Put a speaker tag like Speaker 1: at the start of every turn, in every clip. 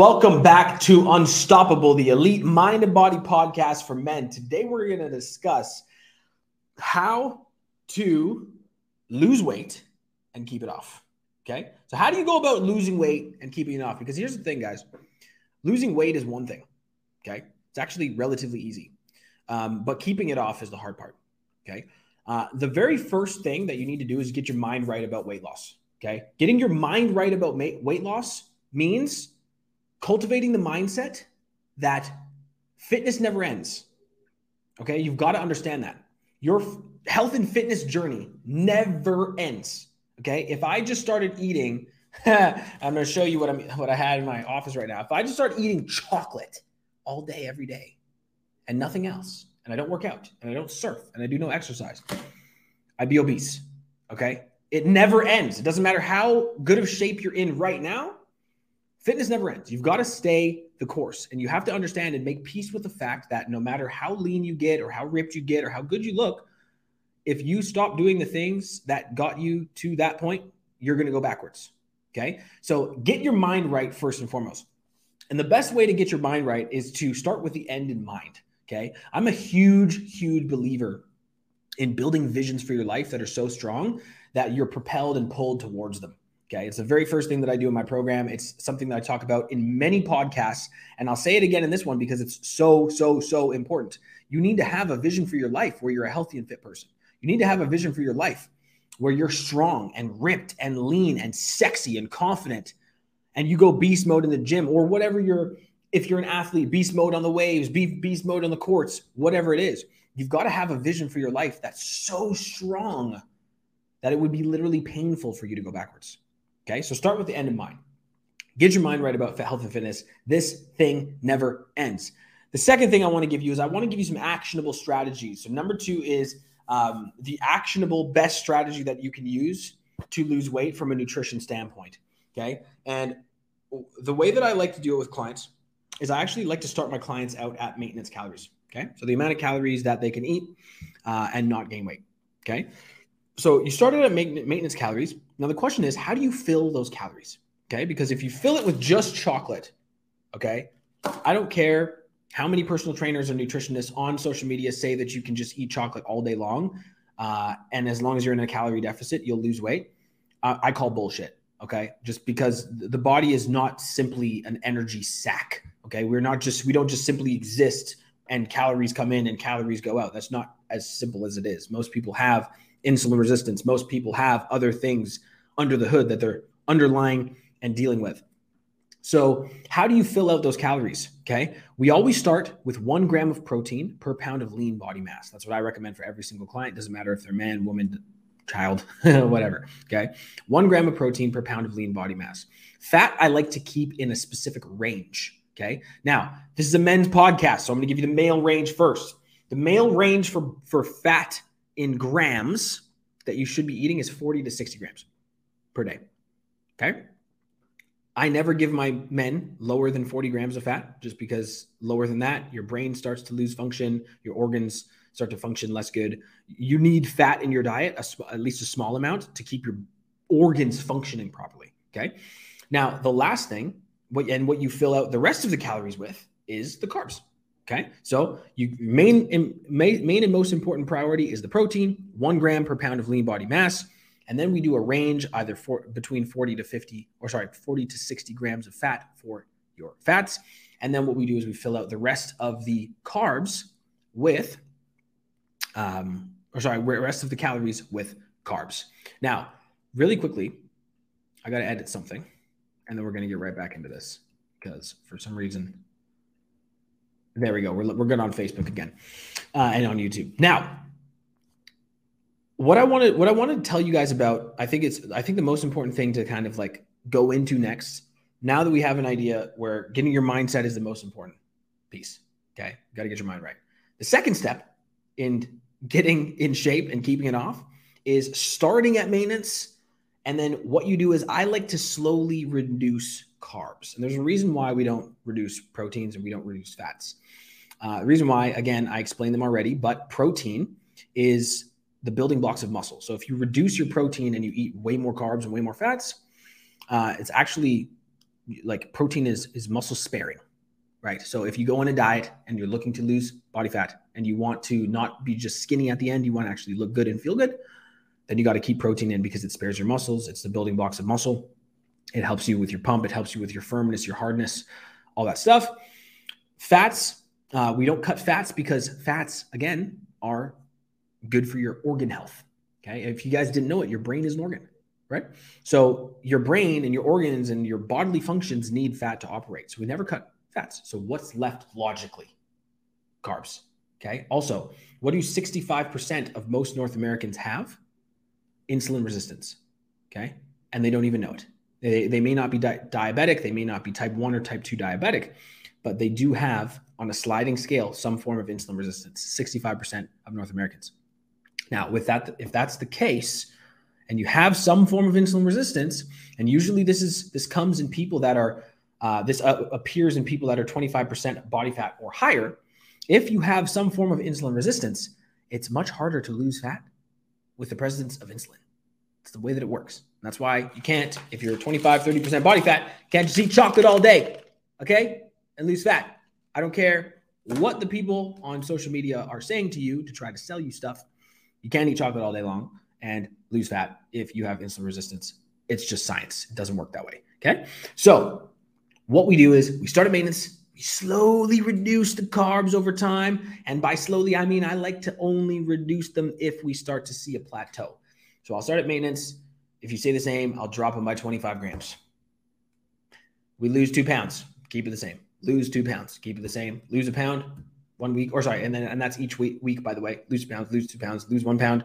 Speaker 1: welcome back to Unstoppable, the elite mind and body podcast for men. Today, we're going to discuss how to lose weight and keep it off. Okay. So, how do you go about losing weight and keeping it off? Because here's the thing, guys losing weight is one thing. Okay. It's actually relatively easy, um, but keeping it off is the hard part. Okay. Uh, the very first thing that you need to do is get your mind right about weight loss. Okay. Getting your mind right about weight loss means cultivating the mindset that fitness never ends. Okay. You've got to understand that your health and fitness journey never ends. Okay. If I just started eating, I'm going to show you what I'm, what I had in my office right now. If I just start eating chocolate all day, every day, and nothing else, and I don't work out, and I don't surf, and I do no exercise, I'd be obese. Okay. It never ends. It doesn't matter how good of shape you're in right now. Fitness never ends. You've got to stay the course, and you have to understand and make peace with the fact that no matter how lean you get, or how ripped you get, or how good you look, if you stop doing the things that got you to that point, you're going to go backwards. Okay. So get your mind right first and foremost. And the best way to get your mind right is to start with the end in mind. Okay. I'm a huge, huge believer in building visions for your life that are so strong that you're propelled and pulled towards them. Okay. It's the very first thing that I do in my program. It's something that I talk about in many podcasts. And I'll say it again in this one because it's so, so, so important. You need to have a vision for your life where you're a healthy and fit person. You need to have a vision for your life where you're strong and ripped and lean and sexy and confident and you go beast mode in the gym or whatever you're if you're an athlete beast mode on the waves beast mode on the courts whatever it is you've got to have a vision for your life that's so strong that it would be literally painful for you to go backwards okay so start with the end in mind get your mind right about health and fitness this thing never ends the second thing i want to give you is i want to give you some actionable strategies so number two is um, the actionable best strategy that you can use to lose weight from a nutrition standpoint. Okay. And the way that I like to do it with clients is I actually like to start my clients out at maintenance calories. Okay. So the amount of calories that they can eat uh, and not gain weight. Okay. So you started at maintenance calories. Now the question is, how do you fill those calories? Okay. Because if you fill it with just chocolate, okay, I don't care how many personal trainers or nutritionists on social media say that you can just eat chocolate all day long, uh, and as long as you're in a calorie deficit, you'll lose weight? Uh, I call bullshit. Okay, just because the body is not simply an energy sack. Okay, we're not just we don't just simply exist and calories come in and calories go out. That's not as simple as it is. Most people have insulin resistance. Most people have other things under the hood that they're underlying and dealing with. So, how do you fill out those calories? Okay. We always start with one gram of protein per pound of lean body mass. That's what I recommend for every single client. Doesn't matter if they're man, woman, child, whatever. Okay. One gram of protein per pound of lean body mass. Fat, I like to keep in a specific range. Okay. Now, this is a men's podcast. So, I'm going to give you the male range first. The male range for, for fat in grams that you should be eating is 40 to 60 grams per day. Okay. I never give my men lower than 40 grams of fat just because lower than that, your brain starts to lose function, your organs start to function less good. You need fat in your diet, at least a small amount, to keep your organs functioning properly. Okay. Now, the last thing, and what you fill out the rest of the calories with is the carbs. Okay. So you main, main, main and most important priority is the protein, one gram per pound of lean body mass. And then we do a range either for between 40 to 50, or sorry, 40 to 60 grams of fat for your fats. And then what we do is we fill out the rest of the carbs with, um, or sorry, rest of the calories with carbs. Now, really quickly, I got to edit something, and then we're to get right back into this because for some reason, there we go. We're, we're good on Facebook again uh, and on YouTube. Now, what I wanted, what I wanted to tell you guys about, I think it's, I think the most important thing to kind of like go into next. Now that we have an idea where getting your mindset is the most important piece. Okay, got to get your mind right. The second step in getting in shape and keeping it off is starting at maintenance. And then what you do is I like to slowly reduce carbs. And there's a reason why we don't reduce proteins and we don't reduce fats. Uh, the reason why, again, I explained them already, but protein is the building blocks of muscle. So if you reduce your protein and you eat way more carbs and way more fats, uh, it's actually like protein is is muscle sparing, right? So if you go on a diet and you're looking to lose body fat and you want to not be just skinny at the end, you want to actually look good and feel good, then you got to keep protein in because it spares your muscles. It's the building blocks of muscle. It helps you with your pump. It helps you with your firmness, your hardness, all that stuff. Fats, uh, we don't cut fats because fats, again, are good for your organ health. Okay. If you guys didn't know it, your brain is an organ, right? So your brain and your organs and your bodily functions need fat to operate. So we never cut fats. So what's left logically? Carbs. Okay. Also, what do 65% of most North Americans have? Insulin resistance. Okay. And they don't even know it. They, they may not be di- diabetic, they may not be type 1 or type 2 diabetic, but they do have, on a sliding scale, some form of insulin resistance 65% of North Americans. Now, with that, if that's the case, and you have some form of insulin resistance, and usually this is this comes in people that are uh, this uh, appears in people that are 25% body fat or higher. If you have some form of insulin resistance, it's much harder to lose fat with the presence of insulin. It's the way that it works. That's why you can't, if you're 25, 30% body fat, can't just eat chocolate all day, okay? And lose fat. I don't care what the people on social media are saying to you to try to sell you stuff. You can't eat chocolate all day long and lose fat if you have insulin resistance. It's just science. It doesn't work that way. Okay. So, what we do is we start at maintenance, slowly reduce the carbs over time. And by slowly, I mean I like to only reduce them if we start to see a plateau. So, I'll start at maintenance if you say the same, I'll drop them by 25 grams. We lose two pounds, keep it the same. Lose two pounds, keep it the same. Lose a pound, one week, or sorry, and then and that's each week, week by the way. Lose pounds, lose two pounds, lose one pound,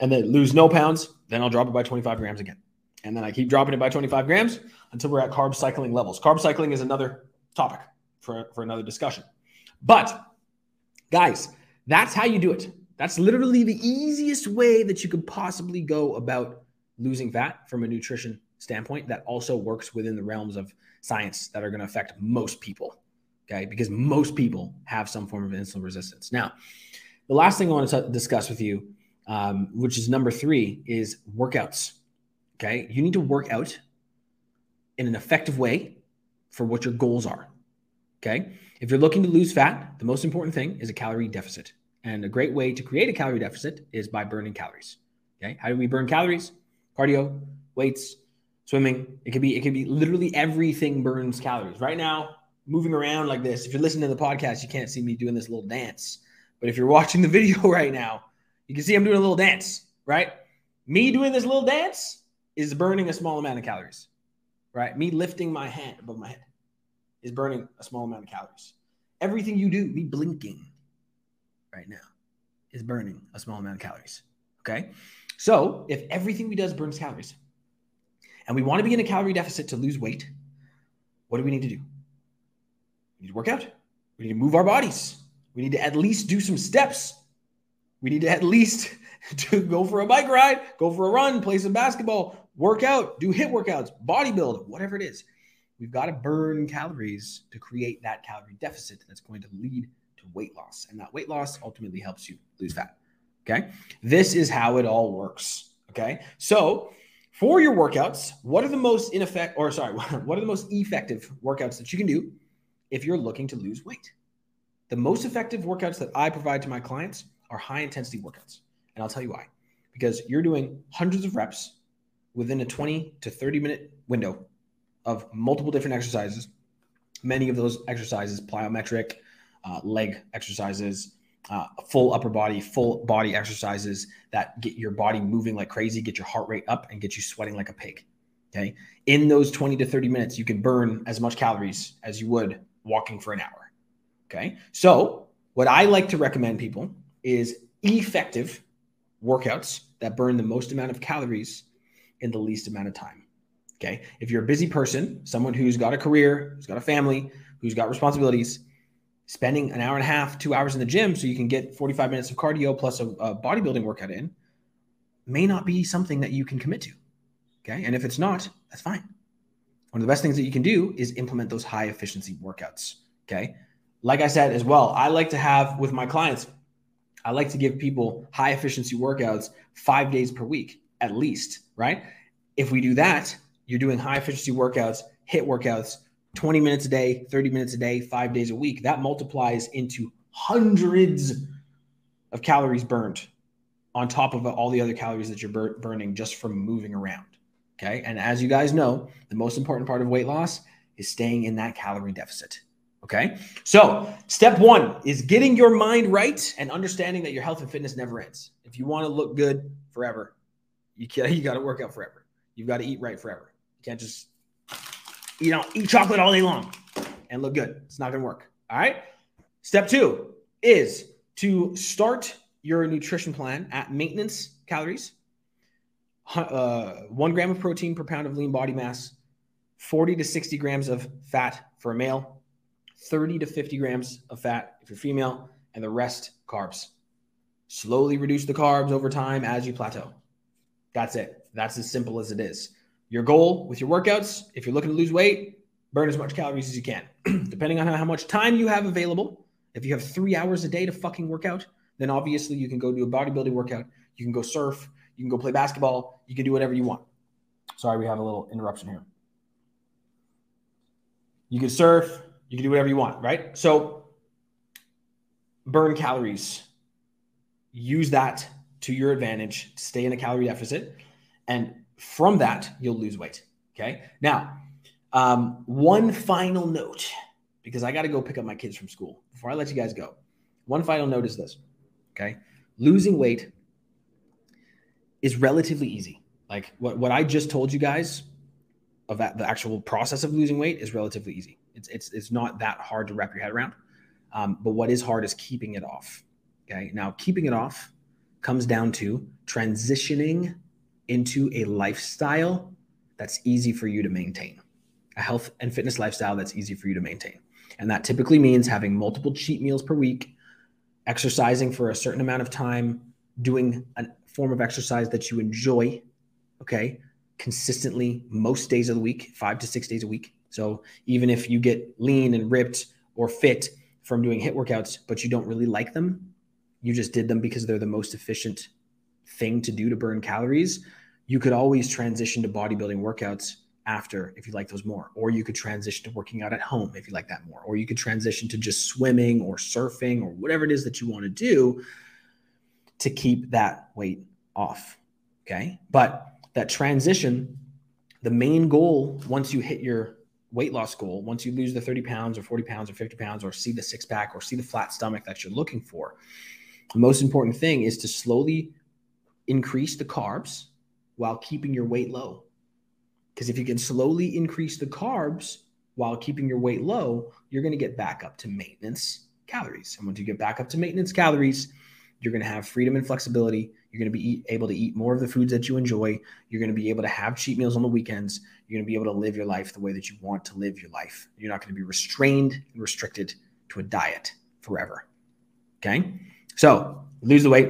Speaker 1: and then lose no pounds. Then I'll drop it by 25 grams again. And then I keep dropping it by 25 grams until we're at carb cycling levels. Carb cycling is another topic for, for another discussion. But guys, that's how you do it. That's literally the easiest way that you could possibly go about losing fat from a nutrition standpoint that also works within the realms of science that are going to affect most people. Okay. Because most people have some form of insulin resistance. Now, the last thing I want to discuss with you, um, which is number three, is workouts. Okay. You need to work out in an effective way for what your goals are. Okay. If you're looking to lose fat, the most important thing is a calorie deficit. And a great way to create a calorie deficit is by burning calories. Okay. How do we burn calories? cardio, weights, swimming. It could be it could be literally everything burns calories. Right now, moving around like this. If you're listening to the podcast, you can't see me doing this little dance. But if you're watching the video right now, you can see I'm doing a little dance, right? Me doing this little dance is burning a small amount of calories. Right? Me lifting my hand above my head is burning a small amount of calories. Everything you do, me blinking right now is burning a small amount of calories. Okay? So if everything we do burns calories and we want to be in a calorie deficit to lose weight, what do we need to do? We need to work out. We need to move our bodies. We need to at least do some steps. We need to at least to go for a bike ride, go for a run, play some basketball, work out, do HIIT workouts, bodybuild, whatever it is. We've got to burn calories to create that calorie deficit that's going to lead to weight loss. And that weight loss ultimately helps you lose fat. Okay. This is how it all works. Okay. So for your workouts, what are the most ineffective, or sorry, what are the most effective workouts that you can do if you're looking to lose weight? The most effective workouts that I provide to my clients are high intensity workouts. And I'll tell you why. Because you're doing hundreds of reps within a 20 to 30 minute window of multiple different exercises. Many of those exercises, plyometric, uh, leg exercises, uh, full upper body, full body exercises that get your body moving like crazy, get your heart rate up, and get you sweating like a pig. Okay. In those 20 to 30 minutes, you can burn as much calories as you would walking for an hour. Okay. So, what I like to recommend people is effective workouts that burn the most amount of calories in the least amount of time. Okay. If you're a busy person, someone who's got a career, who's got a family, who's got responsibilities, spending an hour and a half, two hours in the gym so you can get 45 minutes of cardio plus a, a bodybuilding workout in may not be something that you can commit to. Okay. And if it's not, that's fine. One of the best things that you can do is implement those high efficiency workouts. Okay. Like I said as well, I like to have with my clients, I like to give people high efficiency workouts five days per week at least, right? If we do that, you're doing high efficiency workouts HIIT workouts 20 minutes a day, 30 minutes a day, five days a week, that multiplies into hundreds of calories burned on top of all the other calories that you're bur- burning just from moving around. Okay. And as you guys know, the most important part of weight loss is staying in that calorie deficit. Okay. So, step one is getting your mind right and understanding that your health and fitness never ends. If you want to look good forever, you, you got to work out forever. You've got to eat right forever. Can't just you know, eat chocolate all day long and look good. It's not going to work. All right. Step two is to start your nutrition plan at maintenance calories, uh, one gram of protein per pound of lean body mass, 40 to 60 grams of fat for a male, 30 to 50 grams of fat if you're female, and the rest carbs. Slowly reduce the carbs over time as you plateau. That's it. That's as simple as it is. Your goal with your workouts, if you're looking to lose weight, burn as much calories as you can. Depending on how much time you have available, if you have three hours a day to fucking work out, then obviously you can go do a bodybuilding workout. You can go surf. You can go play basketball. You can do whatever you want. Sorry, we have a little interruption here. You can surf. You can do whatever you want, right? So burn calories. Use that to your advantage to stay in a calorie deficit. And from that, you'll lose weight. Okay. Now, um, one final note, because I got to go pick up my kids from school before I let you guys go. One final note is this. Okay. Losing weight is relatively easy. Like what, what I just told you guys of that, the actual process of losing weight is relatively easy. It's, it's, it's not that hard to wrap your head around. Um, but what is hard is keeping it off. Okay. Now, keeping it off comes down to transitioning into a lifestyle that's easy for you to maintain, a health and fitness lifestyle that's easy for you to maintain. And that typically means having multiple cheat meals per week, exercising for a certain amount of time, doing a form of exercise that you enjoy, okay, consistently most days of the week, five to six days a week. So even if you get lean and ripped or fit from doing HIIT workouts, but you don't really like them, you just did them because they're the most efficient thing to do to burn calories, you could always transition to bodybuilding workouts after if you like those more or you could transition to working out at home if you like that more or you could transition to just swimming or surfing or whatever it is that you want to do to keep that weight off okay? But that transition the main goal once you hit your weight loss goal once you lose the 30 pounds or 40 pounds or 50 pounds or see the six pack or see the flat stomach that you're looking for the most important thing is to slowly increase the carbs while keeping your weight low. Because if you can slowly increase the carbs while keeping your weight low, you're going to get back up to maintenance calories. And once you get back up to maintenance calories, you're going to have freedom and flexibility. You're going to be eat, able to eat more of the foods that you enjoy. You're going to be able to have cheat meals on the weekends. You're going to be able to live your life the way that you want to live your life. You're not going to be restrained and restricted to a diet forever. Okay. So lose the weight,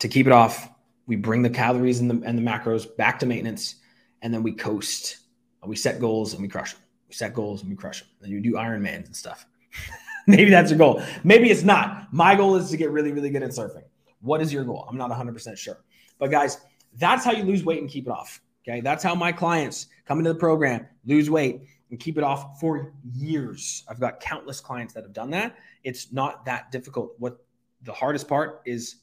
Speaker 1: to keep it off, we bring the calories and the, and the macros back to maintenance, and then we coast. We set goals and we crush them. We set goals and we crush them. Then you do Ironmans and stuff. Maybe that's your goal. Maybe it's not. My goal is to get really, really good at surfing. What is your goal? I'm not 100% sure. But guys, that's how you lose weight and keep it off. Okay. That's how my clients come into the program, lose weight, and keep it off for years. I've got countless clients that have done that. It's not that difficult. What the hardest part is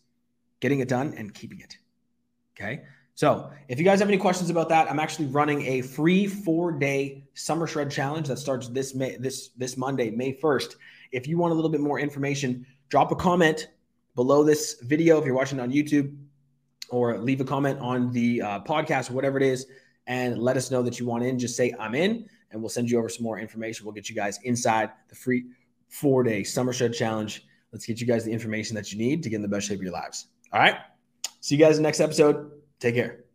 Speaker 1: getting it done and keeping it. Okay. So if you guys have any questions about that, I'm actually running a free four day summer shred challenge that starts this May, this, this Monday, May 1st. If you want a little bit more information, drop a comment below this video if you're watching on YouTube or leave a comment on the uh, podcast whatever it is and let us know that you want in. Just say I'm in and we'll send you over some more information. We'll get you guys inside the free four day summer shred challenge. Let's get you guys the information that you need to get in the best shape of your lives. All right. See you guys in the next episode. Take care.